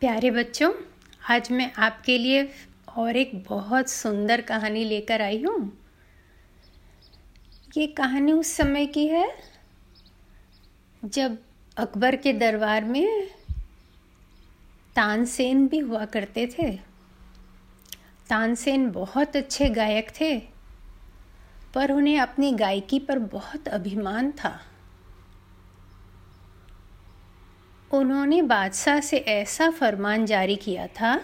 प्यारे बच्चों, आज मैं आपके लिए और एक बहुत सुंदर कहानी लेकर आई हूँ। ये कहानी उस समय की है, जब अकबर के दरबार में तानसेन भी हुआ करते थे। तानसेन बहुत अच्छे गायक थे, पर उन्हें अपनी गायकी पर बहुत अभिमान था। उन्होंने बादशाह से ऐसा फरमान जारी किया था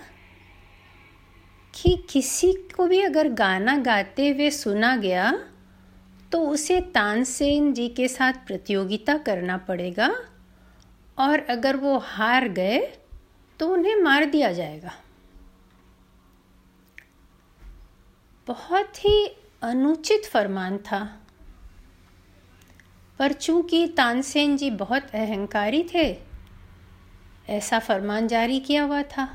कि किसी को भी अगर गाना गाते हुए सुना गया तो उसे तानसेन जी के साथ प्रतियोगिता करना पड़ेगा और अगर वो हार गए तो उन्हें मार दिया जाएगा। बहुत ही अनुचित फरमान था। पर चूँकि तानसेन जी बहुत अहंकारी थे ऐसा फरमान जारी किया हुआ था।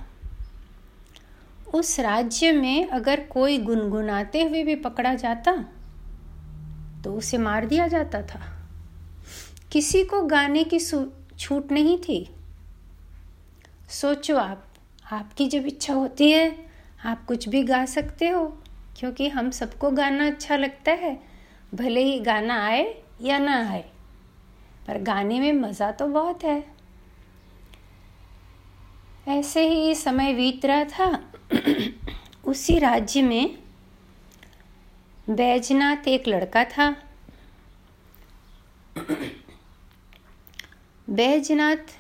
उस राज्य में अगर कोई गुनगुनाते हुए भी पकड़ा जाता तो उसे मार दिया जाता था। किसी को गाने की छूट नहीं थी। सोचो आप, आपकी जब इच्छा होती है, आप कुछ भी गा सकते हो, क्योंकि हम सबको गाना अच्छा लगता है, भले ही गाना आए या ना आए, पर गाने में मज़ा तो बहुत है। ऐसे ही समय बीत रहा था, उसी राज्य में बैजनाथ एक लड़का था। बैजनाथ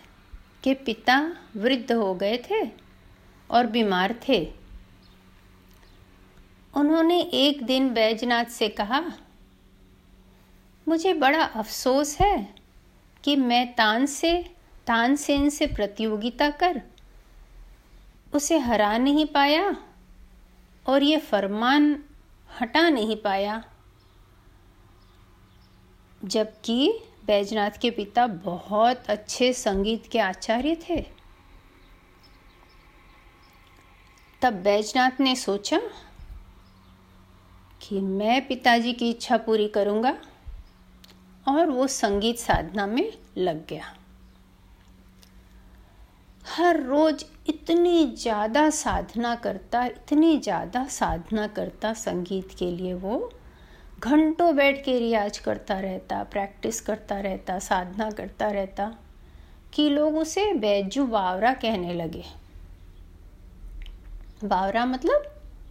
के पिता वृद्ध हो गए थे और बीमार थे। उन्होंने एक दिन बैजनाथ से कहा, मुझे बड़ा अफसोस है कि मैं तान से, तानसेन से प्रतियोगिता कर उसे हरा नहीं पाया और ये फरमान हटा नहीं पाया। जबकि बैजनाथ के पिता बहुत अच्छे संगीत के आचार्य थे। तब बैजनाथ ने सोचा कि मैं पिताजी की इच्छा पूरी करूँगा और वो संगीत साधना में लग गया। हर रोज इतनी ज़्यादा साधना करता, इतनी ज़्यादा साधना करता संगीत के लिए वो घंटों बैठ के रियाज करता रहता, प्रैक्टिस करता रहता, साधना करता रहता कि लोग उसे बैजू बावरा कहने लगे। बावरा मतलब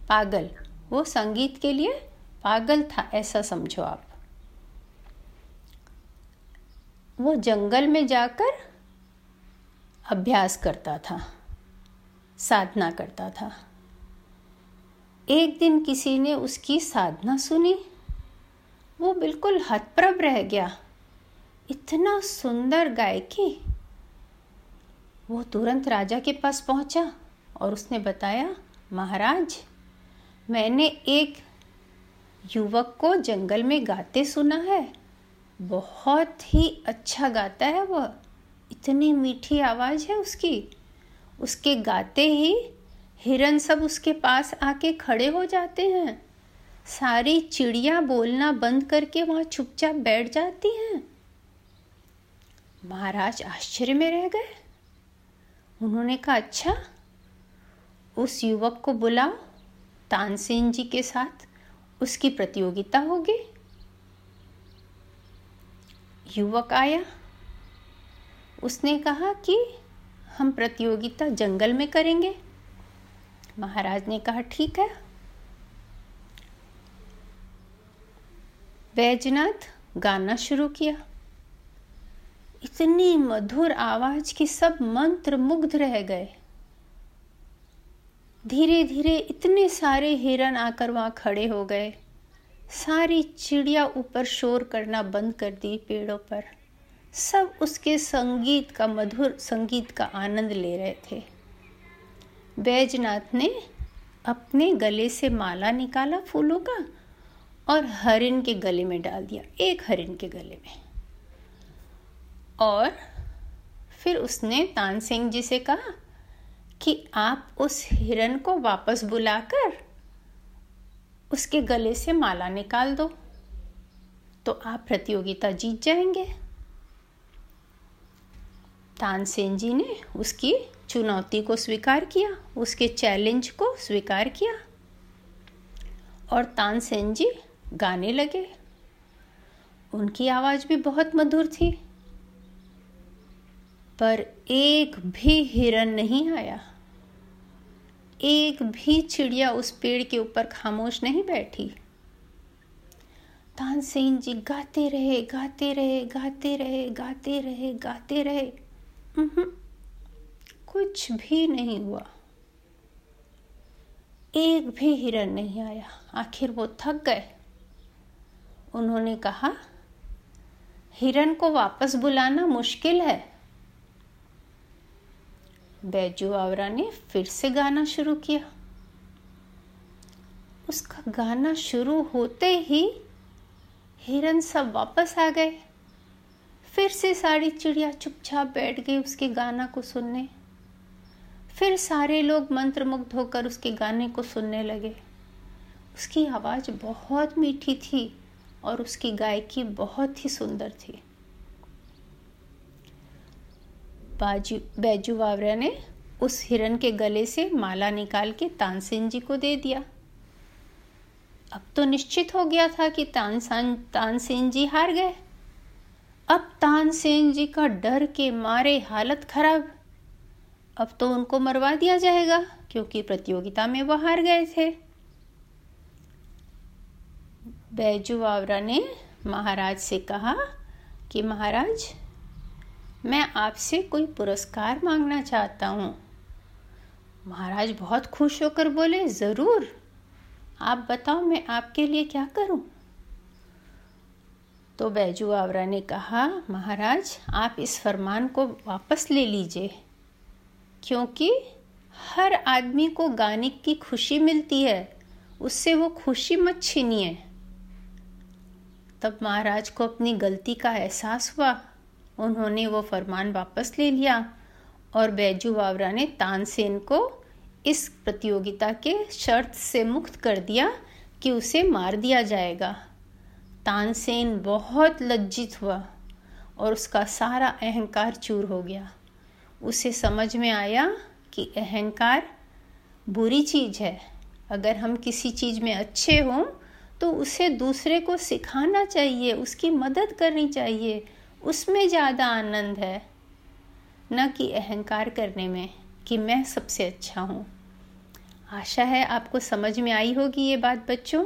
पागल। वो संगीत के लिए पागल था, ऐसा समझो आप। वो जंगल में जाकर अभ्यास करता था, साधना करता था। एक दिन किसी ने उसकी साधना सुनी। वो बिल्कुल हतप्रभ रह गया। इतना सुंदर गायकी। वो तुरंत राजा के पास पहुँचा और उसने बताया, महाराज, मैंने एक युवक को जंगल में गाते सुना है। बहुत ही अच्छा गाता है वह। इतनी मीठी आवाज़ है उसकी। उसके गाते ही हिरन सब उसके पास आके खड़े हो जाते हैं। सारी चिड़िया बोलना बंद करके वहाँ चुपचाप बैठ जाती हैं। महाराज आश्चर्य में रह गए। उन्होंने कहा अच्छा उस युवक को बुलाओ, तानसेन जी के साथ उसकी प्रतियोगिता होगी। युवक आया। उसने कहा कि हम प्रतियोगिता जंगल में करेंगे। महाराज ने कहा, ठीक है। बैजनाथ गाना शुरू किया। इतनी मधुर आवाज़ की सब मंत्र मुग्ध रह गए। धीरे धीरे इतने सारे हिरन आकर वहाँ खड़े हो गए। सारी चिड़िया ऊपर शोर करना बंद कर दी पेड़ों पर। सब उसके संगीत का मधुर, संगीत का आनंद ले रहे थे। बैजनाथ ने अपने गले से माला निकाला फूलों का और हरिन के गले में डाल दिया, एक हरिन के गले में। और फिर उसने तानसेन जी से कहा कि आप उस हिरन को वापस बुलाकर उसके गले से माला निकाल दो तो आप प्रतियोगिता जीत जाएँगे। तानसेन जी ने उसकी चुनौती को स्वीकार किया, उसके चैलेंज को स्वीकार किया और तानसेन जी गाने लगे। उनकी आवाज़ भी बहुत मधुर थी, पर एक भी हिरन नहीं आया। एक भी चिड़िया उस पेड़ के ऊपर खामोश नहीं बैठी। तानसेन जी गाते रहे गाते रहे गाते रहे गाते रहे गाते रहे। कुछ भी नहीं हुआ। एक भी हिरन नहीं आया। आखिर वो थक गए। उन्होंने कहा हिरन को वापस बुलाना मुश्किल है। बैजू आवरा ने फिर से गाना शुरू किया। उसका गाना शुरू होते ही हिरन सब वापस आ गए। फिर से सारी चिड़िया चुपचाप बैठ गई उसके गाना को सुनने। फिर सारे लोग मंत्रमुग्ध होकर उसके गाने को सुनने लगे। उसकी आवाज़ बहुत मीठी थी और उसकी गायकी बहुत ही सुंदर थी। बाजू, बैजू वावरा ने उस हिरन के गले से माला निकाल के तानसेन जी को दे दिया। अब तो निश्चित हो गया था कि तानसान, तानसेन जी हार गए। अब तानसेन जी का डर के मारे हालत खराब। अब तो उनको मरवा दिया जाएगा, क्योंकि प्रतियोगिता में वो हार गए थे। बैजू आवरा ने महाराज से कहा कि, महाराज, मैं आपसे कोई पुरस्कार मांगना चाहता हूँ। महाराज बहुत खुश होकर बोले, ज़रूर। आप बताओ मैं आपके लिए क्या करूँ? तो बैजू आवरा ने कहा, महाराज, आप इस फरमान को वापस ले लीजिए, क्योंकि हर आदमी को गाने की खुशी मिलती है, उससे वो खुशी मत छीनिए। तब महाराज को अपनी गलती का एहसास हुआ। उन्होंने वो फरमान वापस ले लिया और बैजू वावरा ने तानसेन को इस प्रतियोगिता के शर्त से मुक्त कर दिया कि उसे मार दिया जाएगा। तानसेन बहुत लज्जित हुआ और उसका सारा अहंकार चूर हो गया। उसे समझ में आया कि अहंकार बुरी चीज़ है। अगर हम किसी चीज़ में अच्छे हों तो उसे दूसरे को सिखाना चाहिए, उसकी मदद करनी चाहिए। उसमें ज़्यादा आनंद है, न कि अहंकार करने में कि मैं सबसे अच्छा हूँ। आशा है आपको समझ में आई होगी ये बात, बच्चों।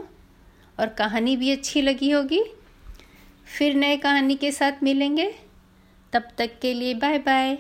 और कहानी भी अच्छी लगी होगी। फिर नए कहानी के साथ मिलेंगे। तब तक के लिए बाय बाय